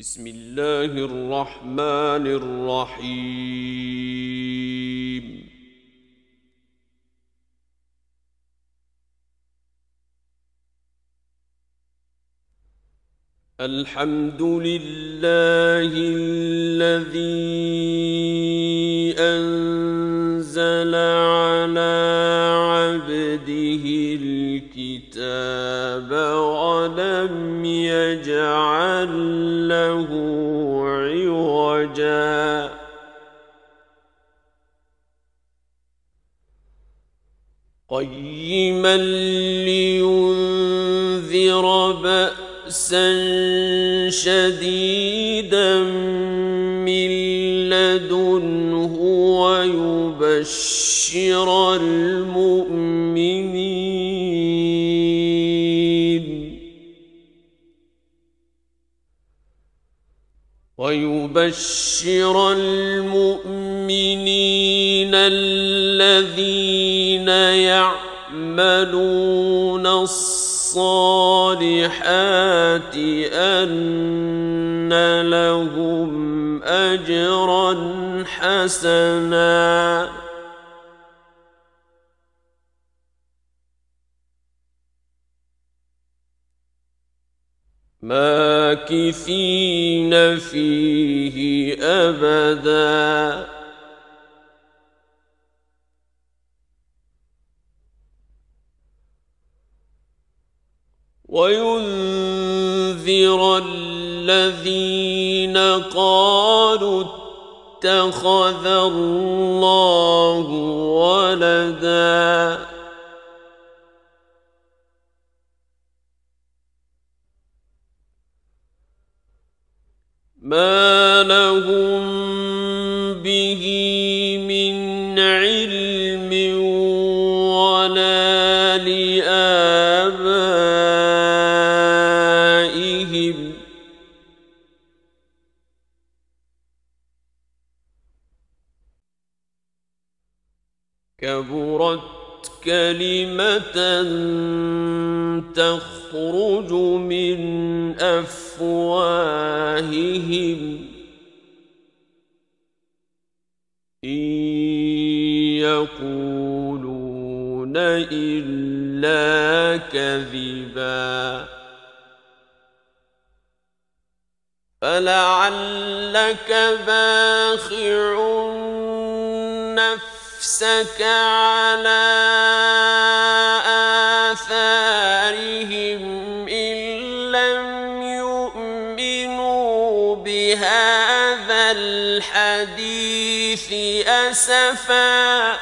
بسم الله الرحمن الرحيم. الحمد لله الذي انزل الكتاب ولم يجعل له عوجا. قيما لينذر بأسا شديدا من لدنه ويبشر المؤمنين. ويبشر المؤمنين الذين يعملون الصالحات أن لهم اجرا حسنا ماكثين فيه أبدا. وينذر الذين قالوا اتخذ الله ولدا. ما لهم به من علم كلمة تخرج من أفواههم. إن يقولون إلا كذبا. فلعلك باخع نفسك على آثارهم إن لم يؤمنوا بهذا الحديث أسفا.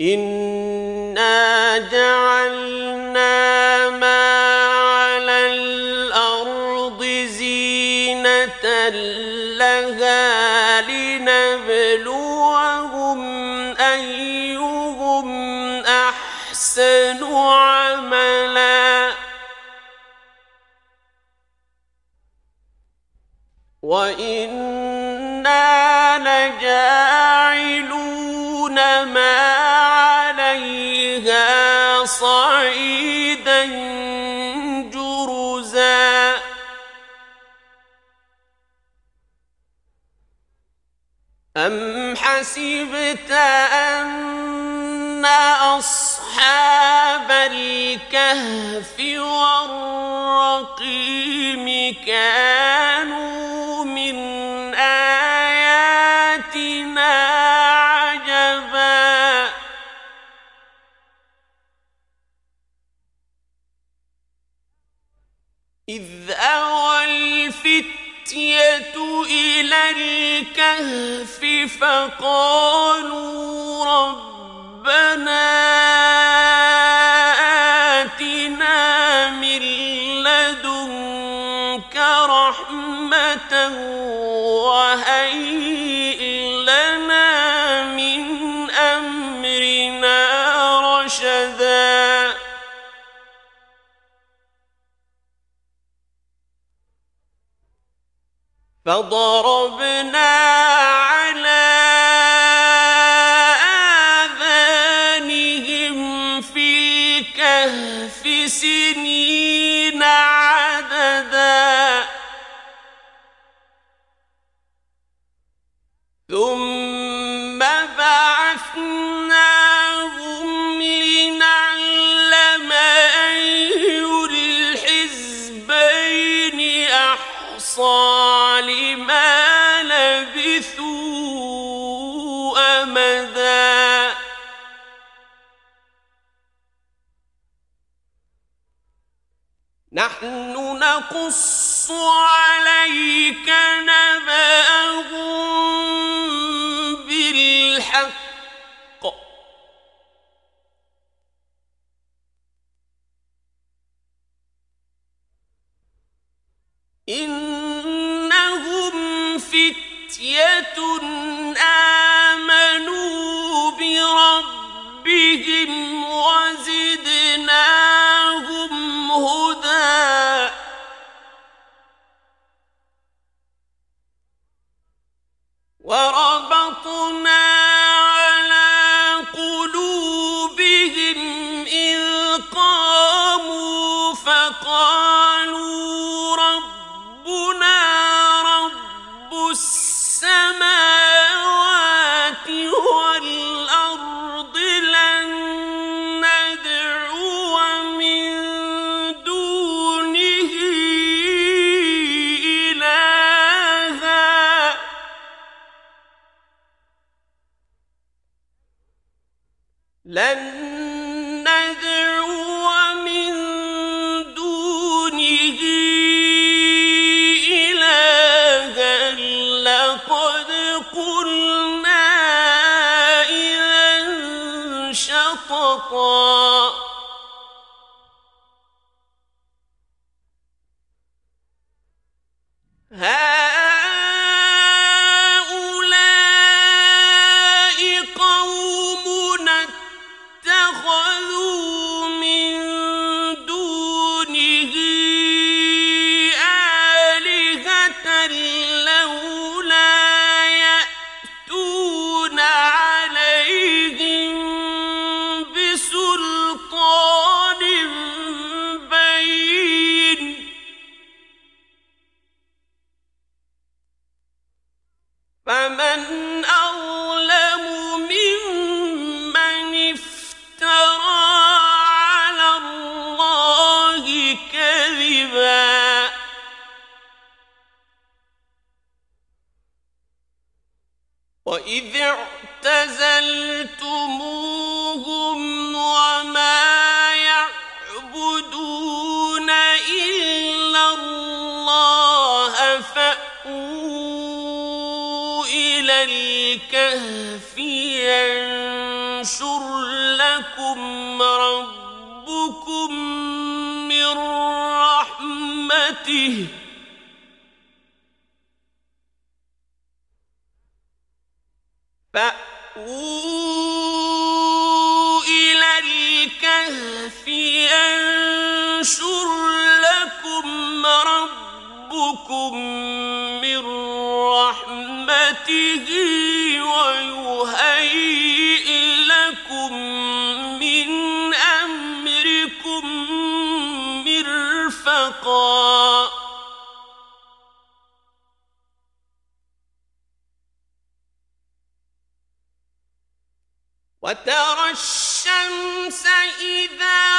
إنا جعلنا زينة لها لنبلوهم أيهم أحسن عملا. وإنا لجاعلون أم حسبت أن أصحاب الكهف والرقيم كانوا من آياتنا عجبا إذ أوى الفتية إلى الكهف فقالوا ربنا آتنا من لدنك رحمة وهيئ فضربنا نحن نقص عليك نبأهم خلقا وترى الشمس إذا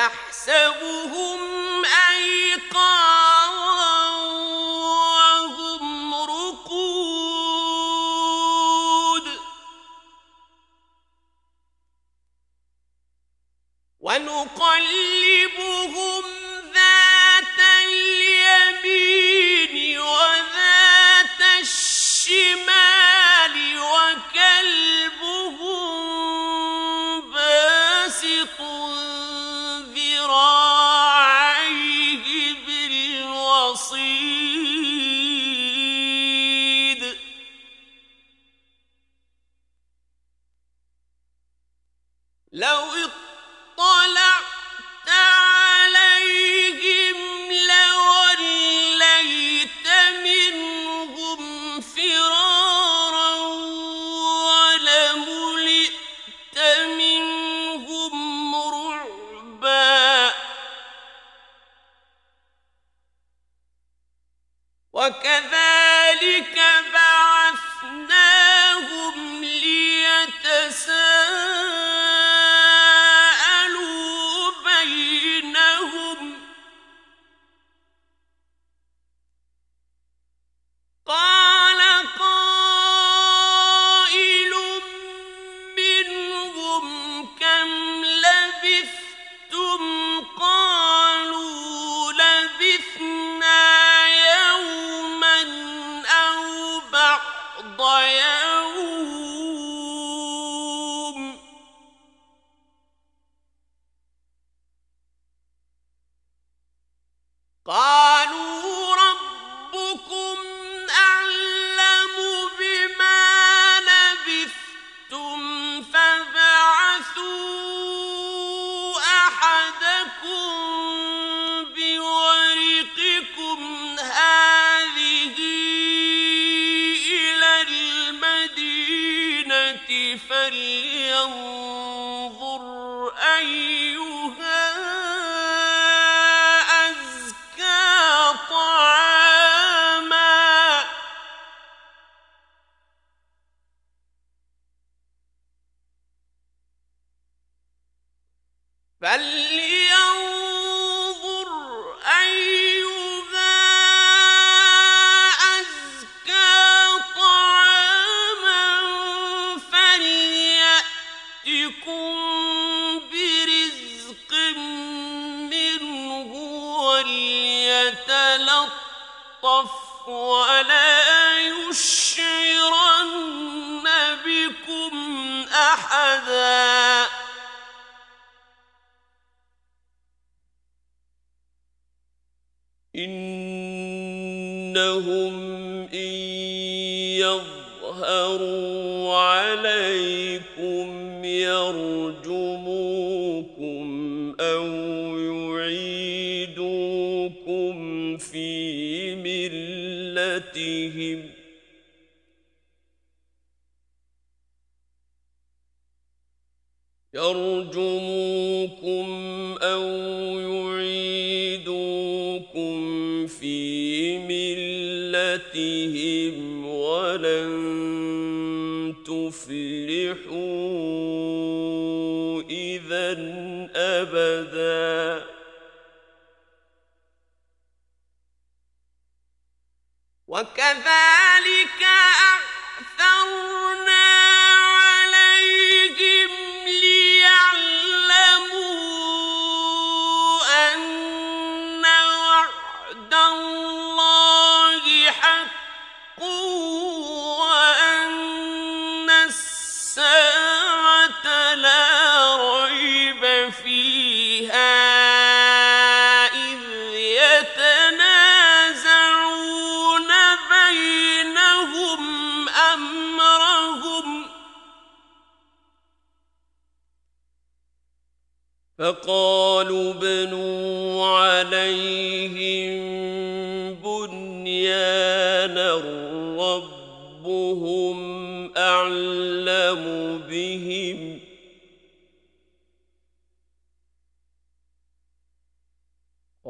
تحسبهم أيقاظا إنهم إن يظهروا عليكم يرجموكم أو يعيدوكم في ملتهم يرجموكم أو يعيدوكم آيَاتِهِمْ وَلَن تُفْلِحُوا إِذًا أَبَدًا وكذلك أعثرنا فقالوا بنوا عليهم بنيانا ربهم أعلم بهم.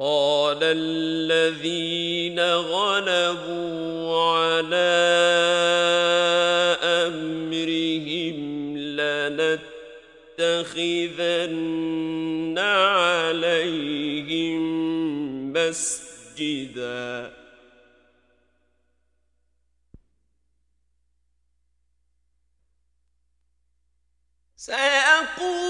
قال الذين غلبوا على لنتخذن عليهم مسجدا. سيقولون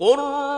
قل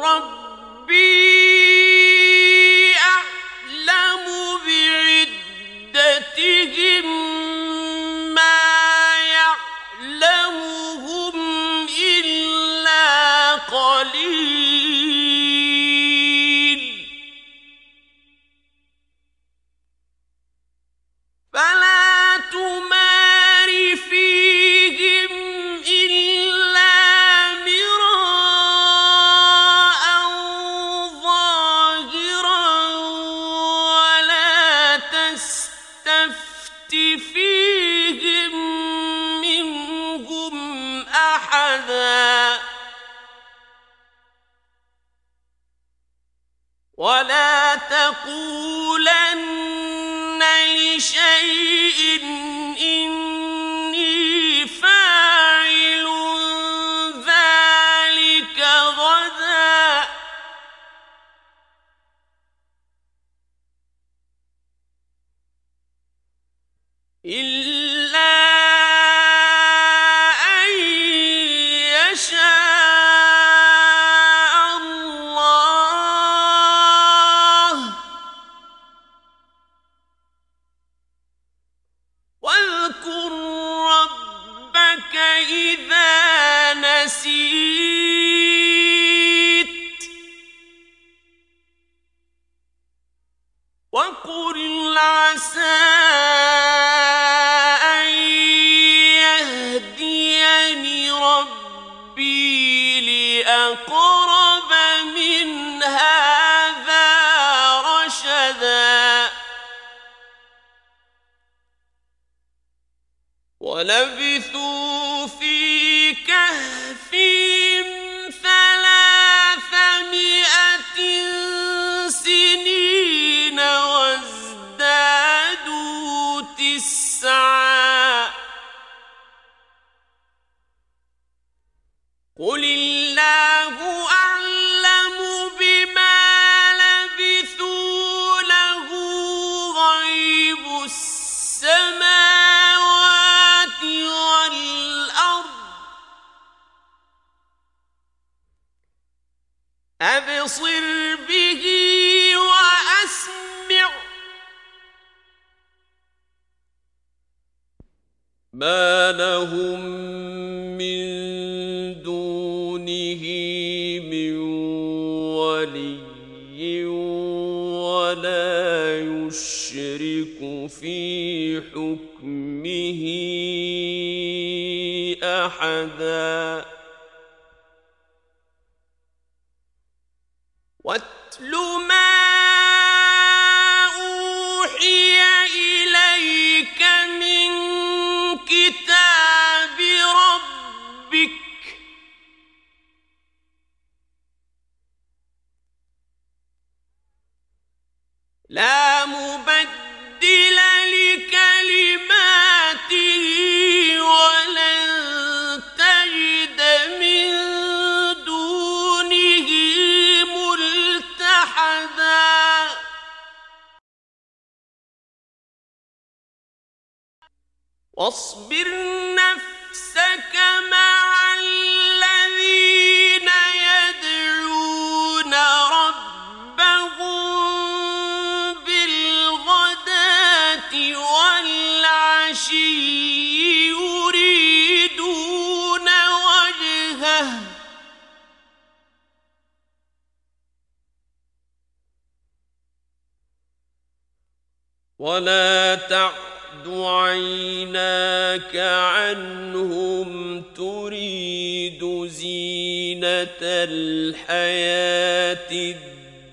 واصبر نفسك عنهم تريد زينة الحياة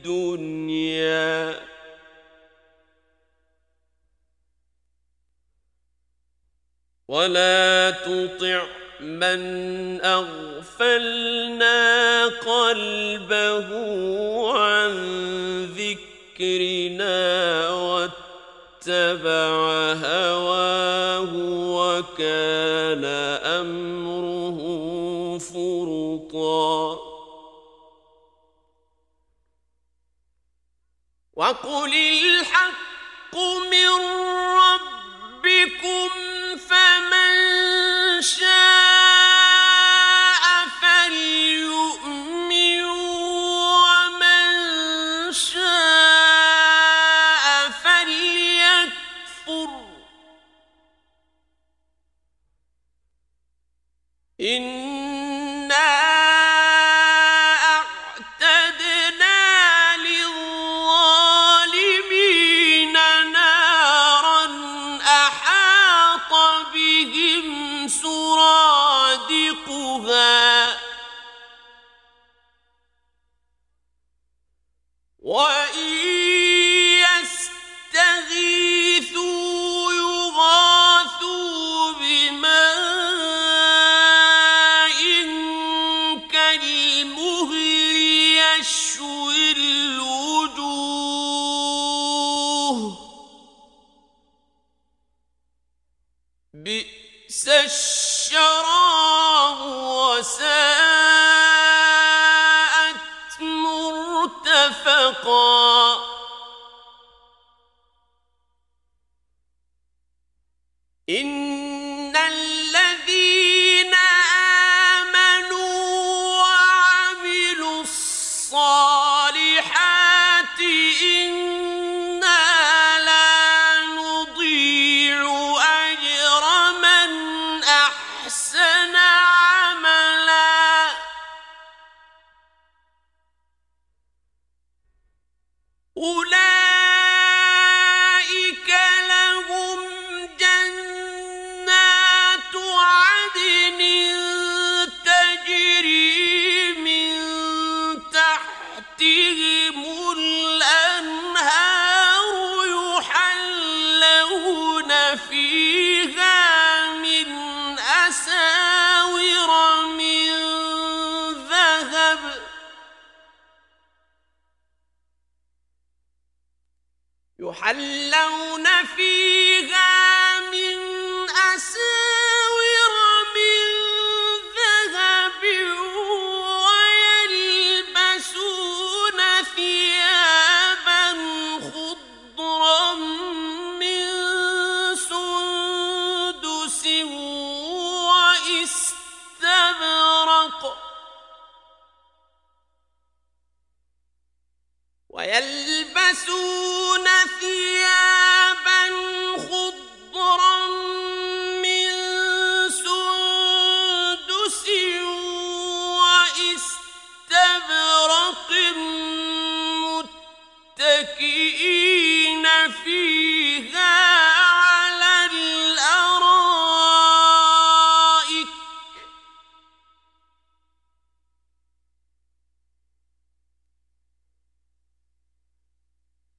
الدنيا. ولا تطع من أغفلنا قلبه عن ذكرنا واتبع هواه وكان أمره فرطا. وقل الحق من ربكم فمن شاء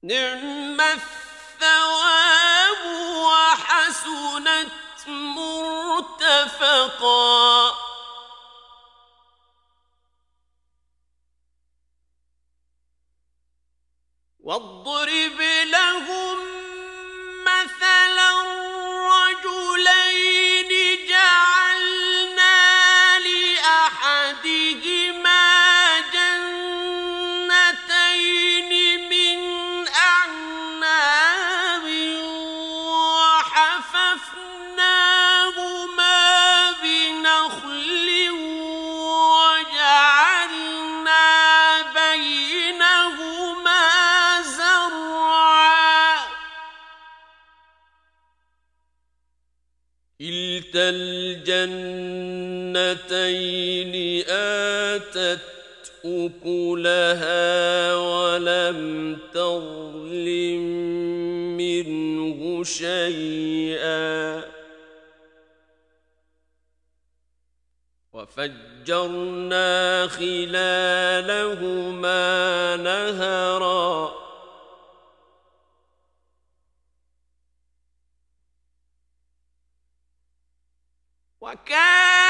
نعم الثواب وحسنت مرتفقا. واضرب لهم مثلا الجنتين آتت أكلها ولم تظلم منه شيئا. وفجرنا خلالهما نهرًا. وكان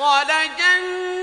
قائمة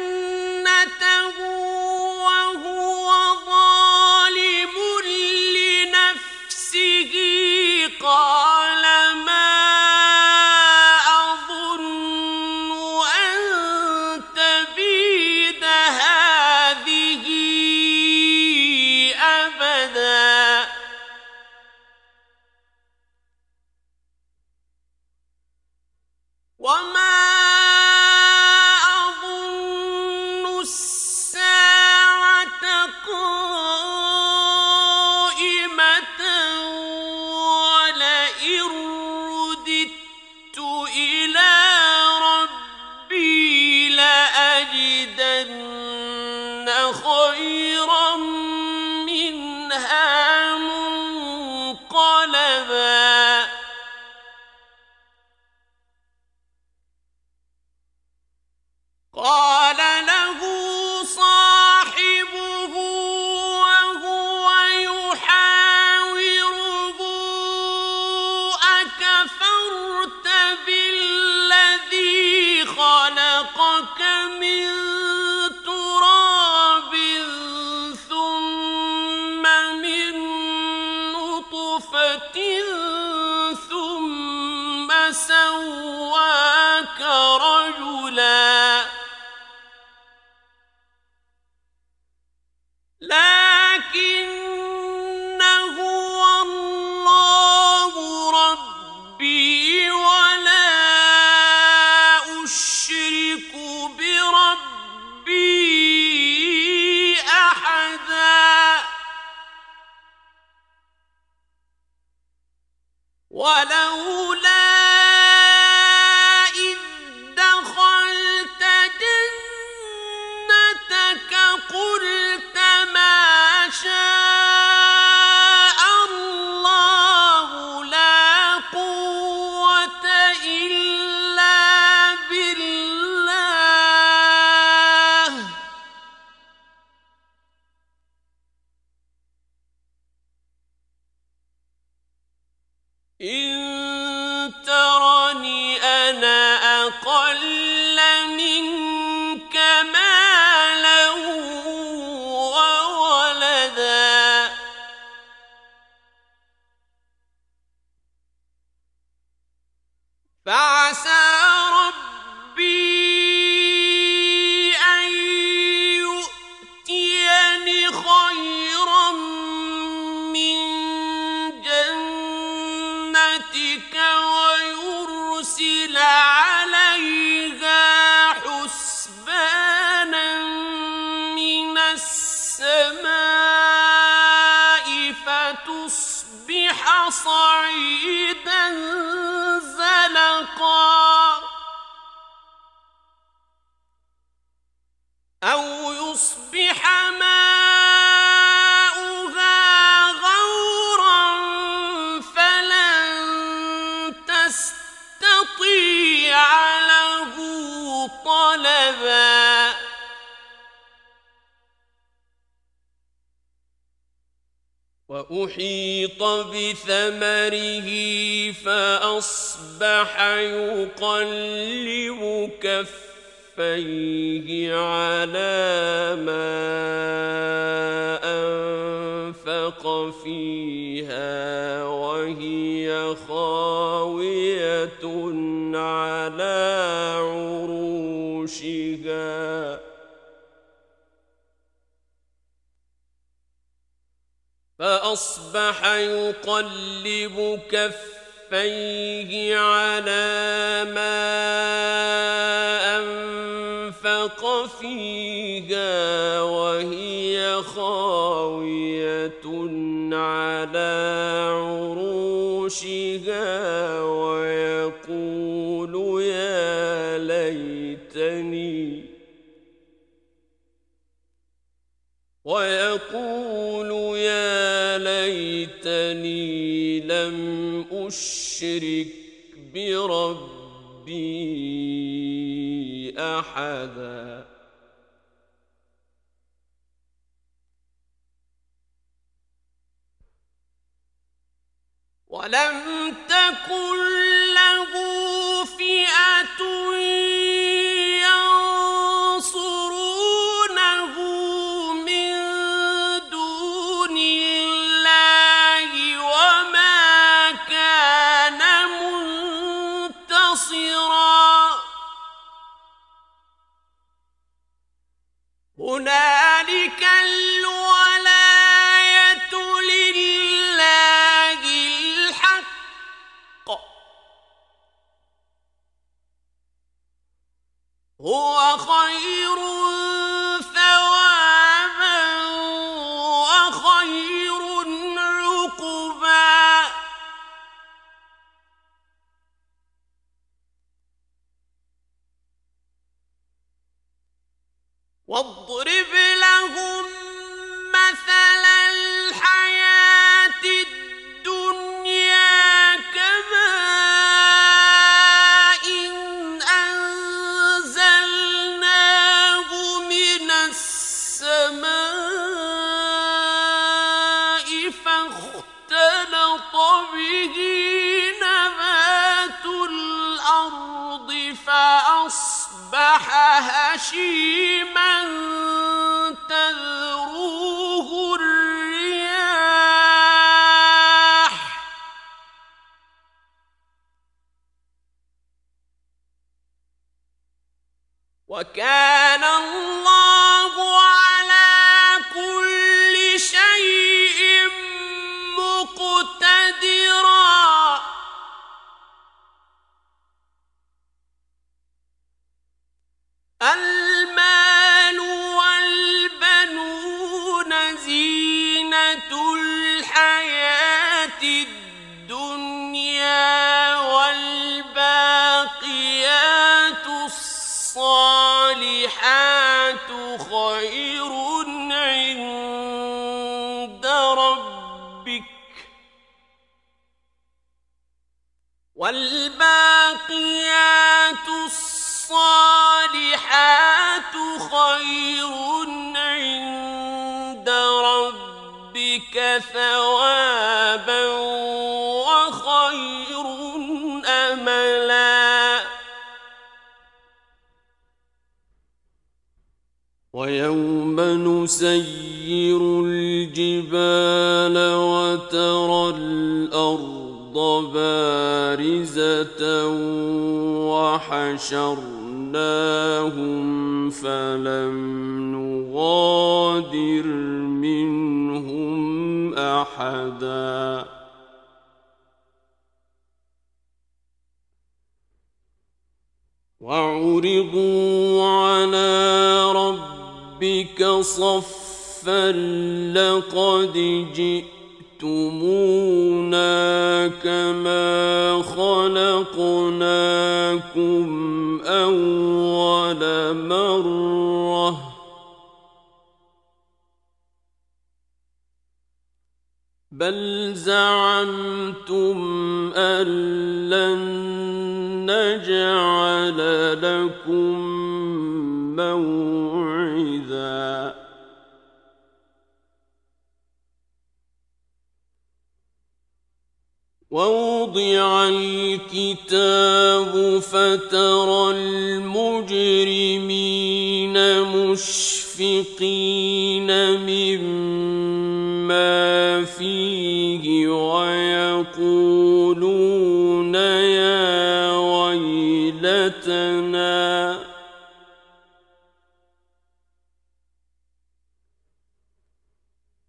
قلبي وأحيط بثمره فأصبح يقلب كفيه على ما أنفق فيها وهي خاوية على عروشها. فأصبح يقلب كفيه على ما أنفق فيها وهي خاوية على عروشها ويقول يا ليتني ويقول أشرك بربي أحدا. ولم تكن له ثوابا وخير املا. ويوم نسير الجبال وترى الأرض بارزة وحشرناهم فلم نغادر منهم احدا وعرضوا على ربك صفا لقد جئتمونا كما خلقناكم أول مرة. بل زعمتم أن لن نجعل لكم موعدا. ووضع الكتاب فترى المجرمين مشفقين مما فيه ويقولون يا ويلتنا.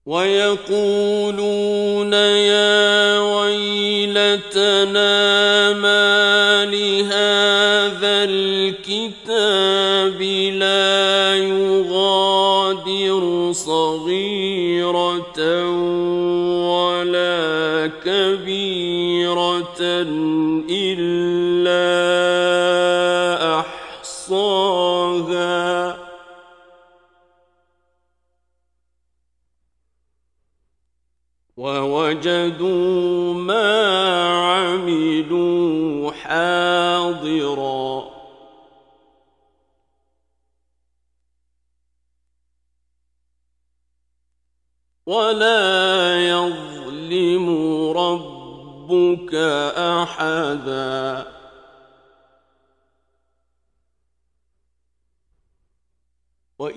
ويقولون يا ويلتنا ما لهذا الكتاب لا يغادر صغيرة ولا كبيرة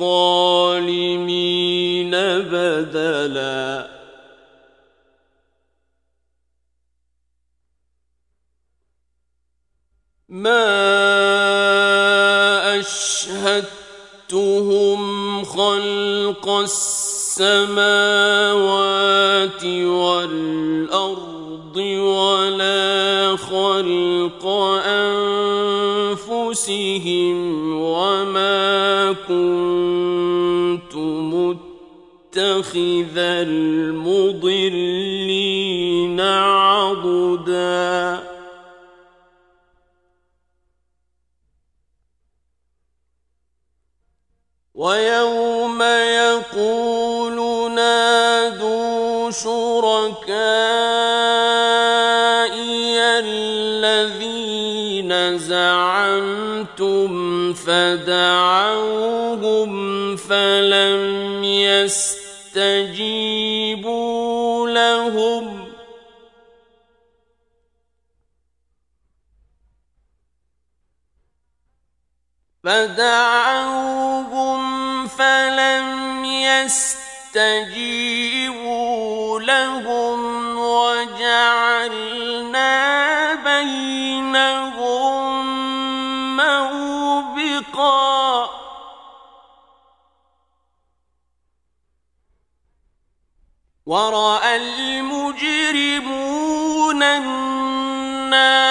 للظالمين بدلا. ما أشهدتهم خلق السماوات والأرض ولا خلق أنفسهم وما كنت متخذ المضلين عضدا. ويوم يقول نادوا شركائي الذين زعمتم فدعوهم فلم فاستجيبوا لهم. فدعوهم فلم يستجيبوا لهم وجعلنا بينهم وراى المجرمون النار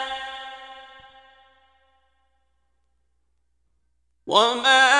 وما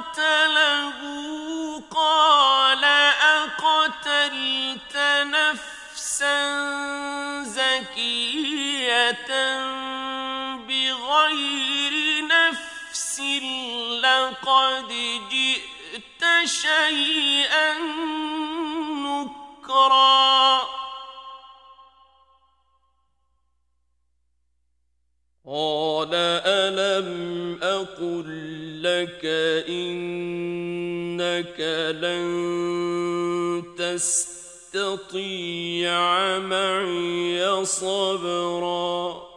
قتله قال أقتلت نفسا زكية بغير نفس لقد جئت شيئا نكرا. قال ألم أقل لك إنك لن تستطيع معي صبرا.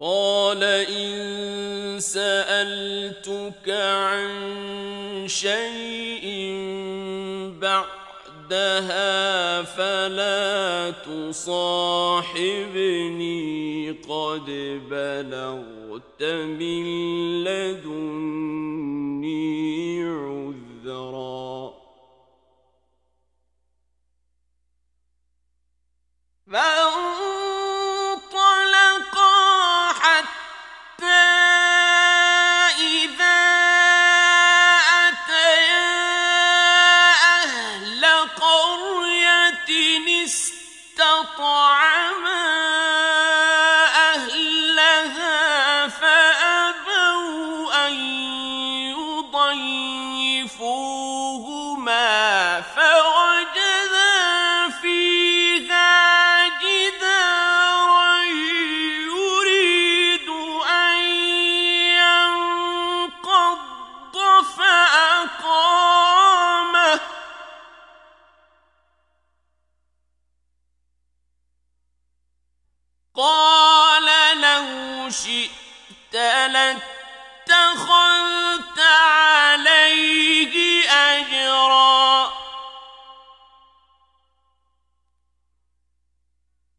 قال إن سألتك عن شيء بعدها فلا تصاحبني قد بلغ جئت من لدني عذرا.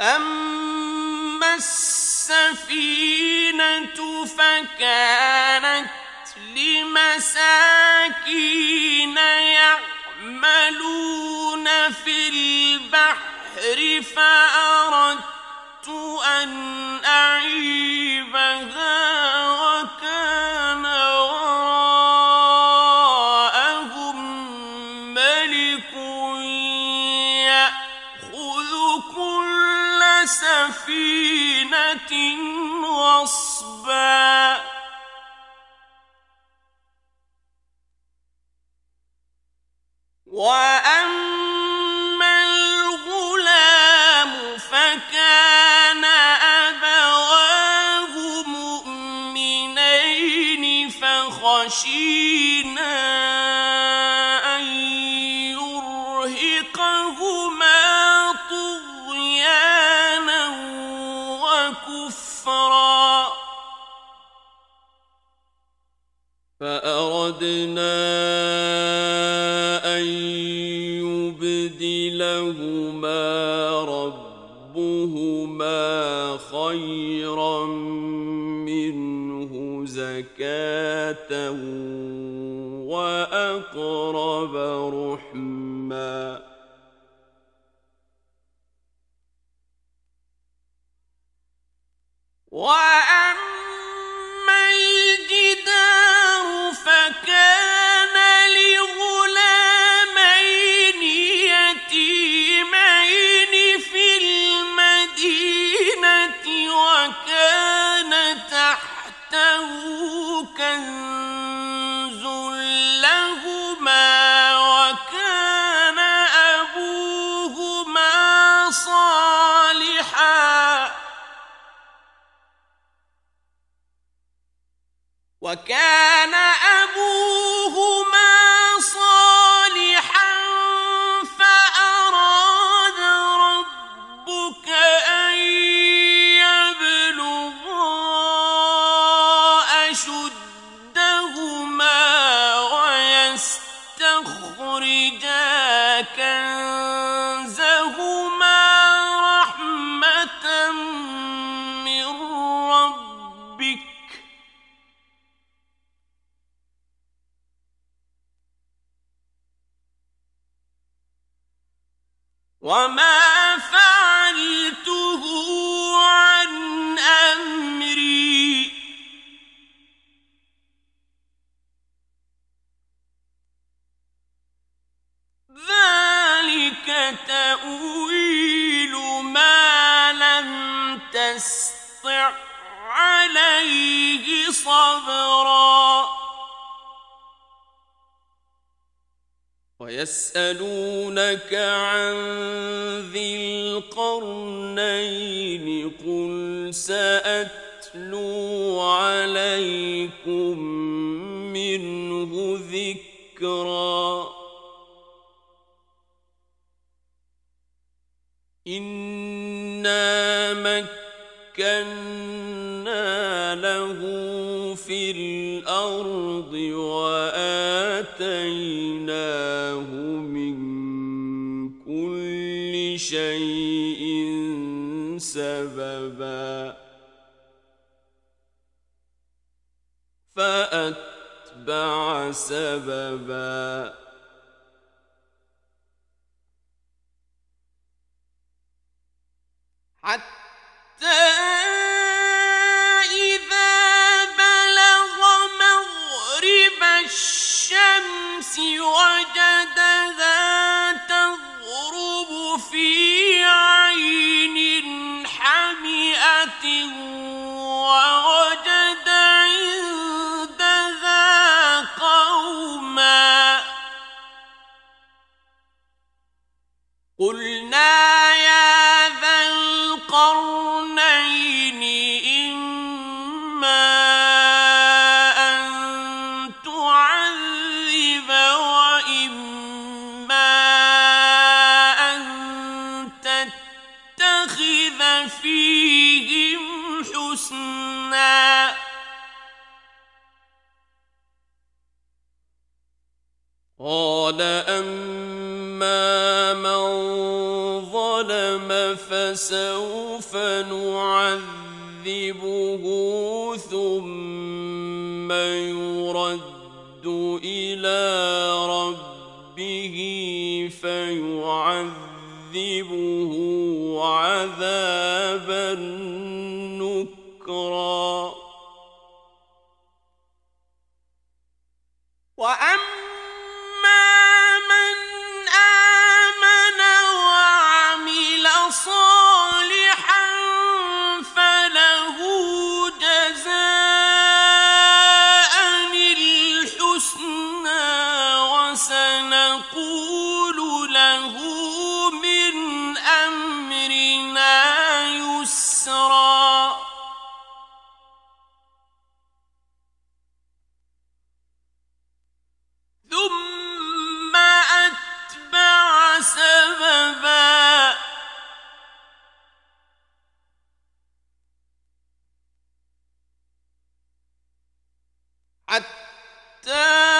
أما السفينة فكانت لمساكين يعملون في البحر فأردت أن أعيبها وكان What. خيرا منه زكاة وأقرب رحما. وأما فأتبع سببا. حتى إذا بلغ مغرب الشمس وجدها تغرب في عين حمئة قل سوف نعذبه ثم يرد إلى ربه فيعذبه عذابا حتى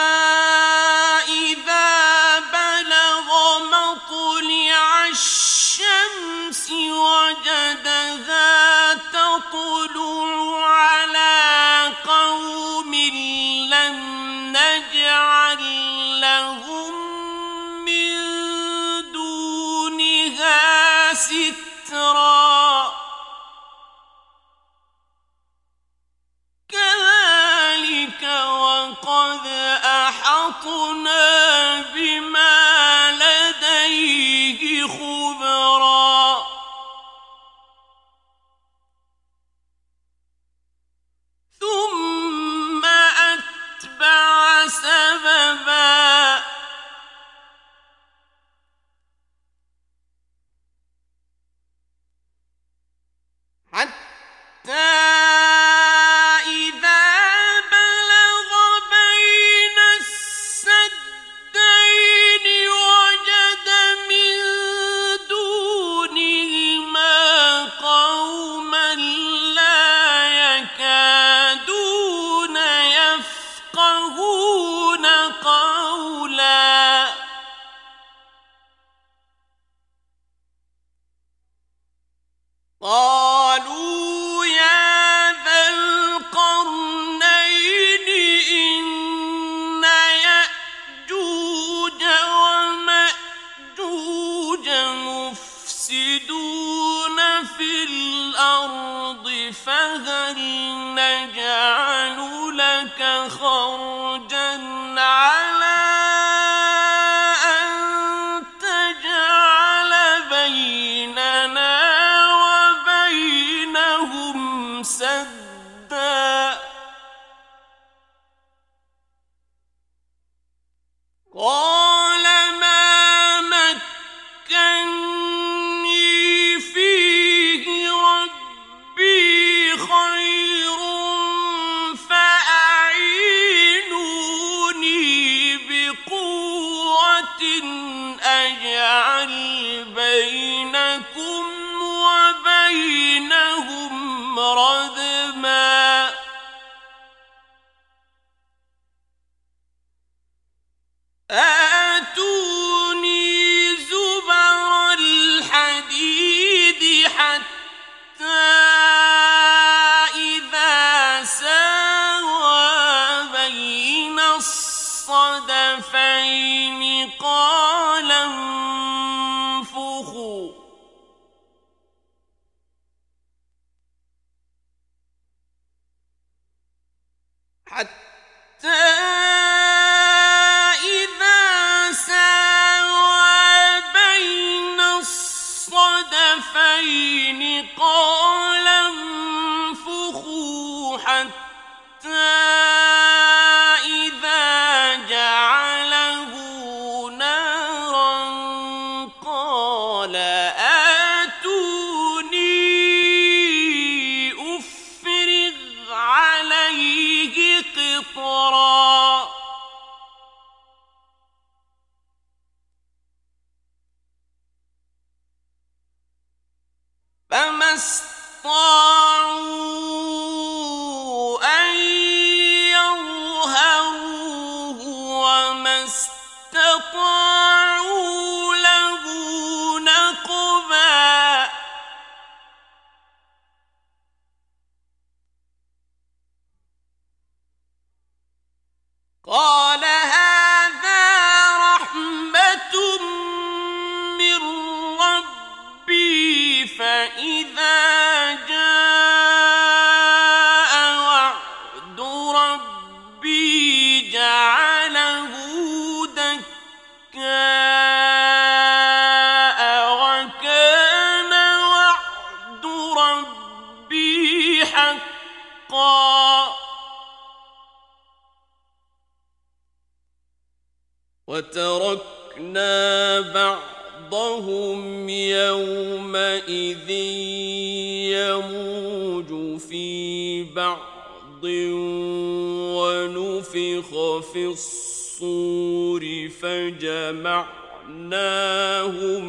جمعناهم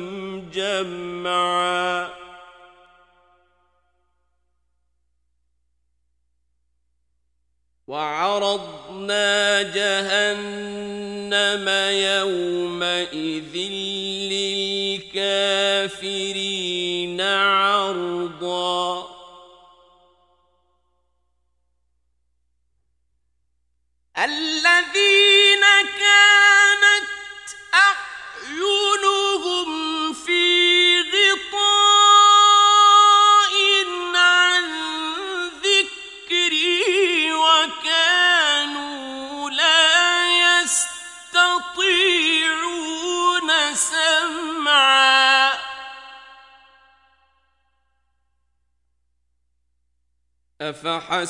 جمعا. وعرضنا جهنم يومئذ للكافرين.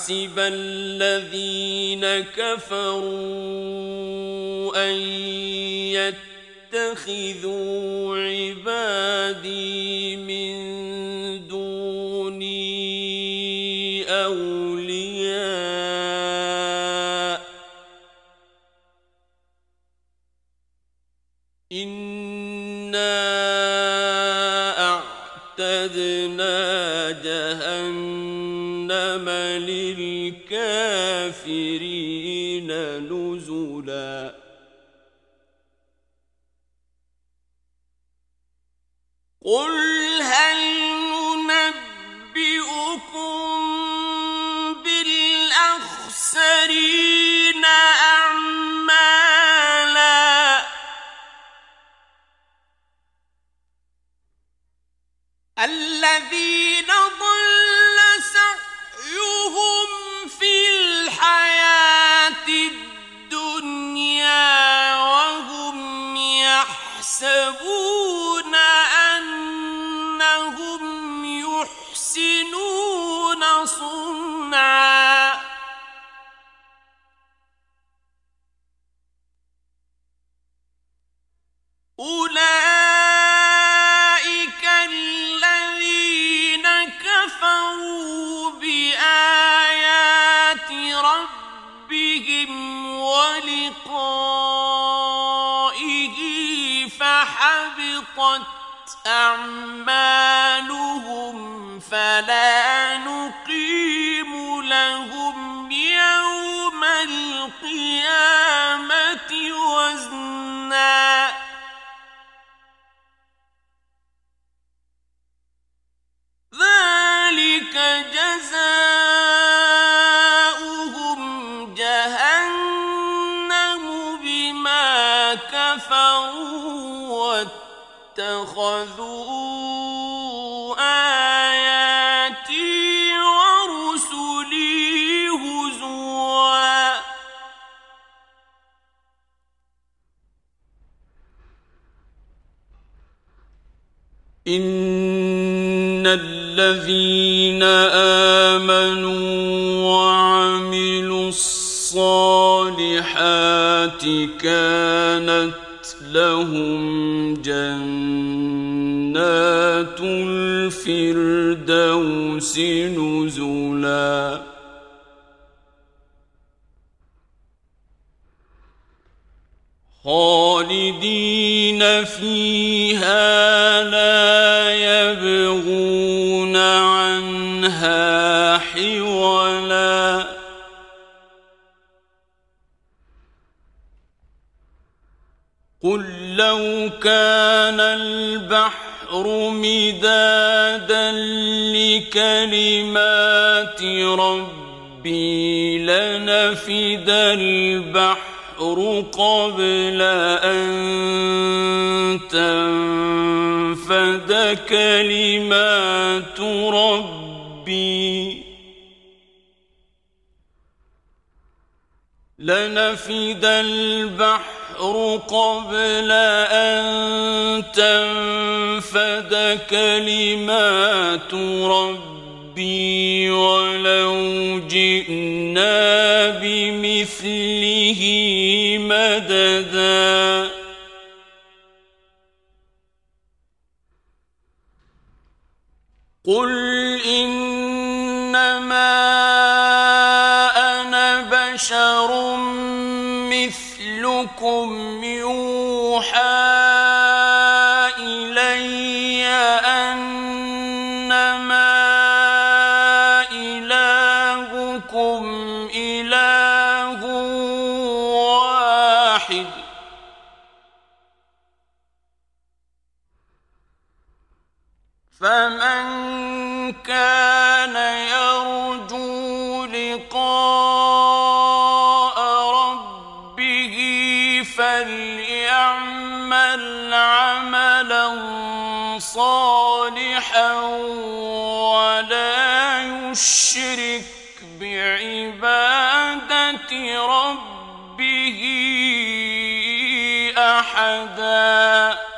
أفحسب الذين الذين قل لو كان البحر مدادا لكلمات ربي لنفد البحر قبل أن تنفد كلمات ربي لنفد البحر قبل أن تنفد كلمات ربي ولو جئنا بمثله مددا قل إنما مثلكم يشرك بعبادة ربه أحداً.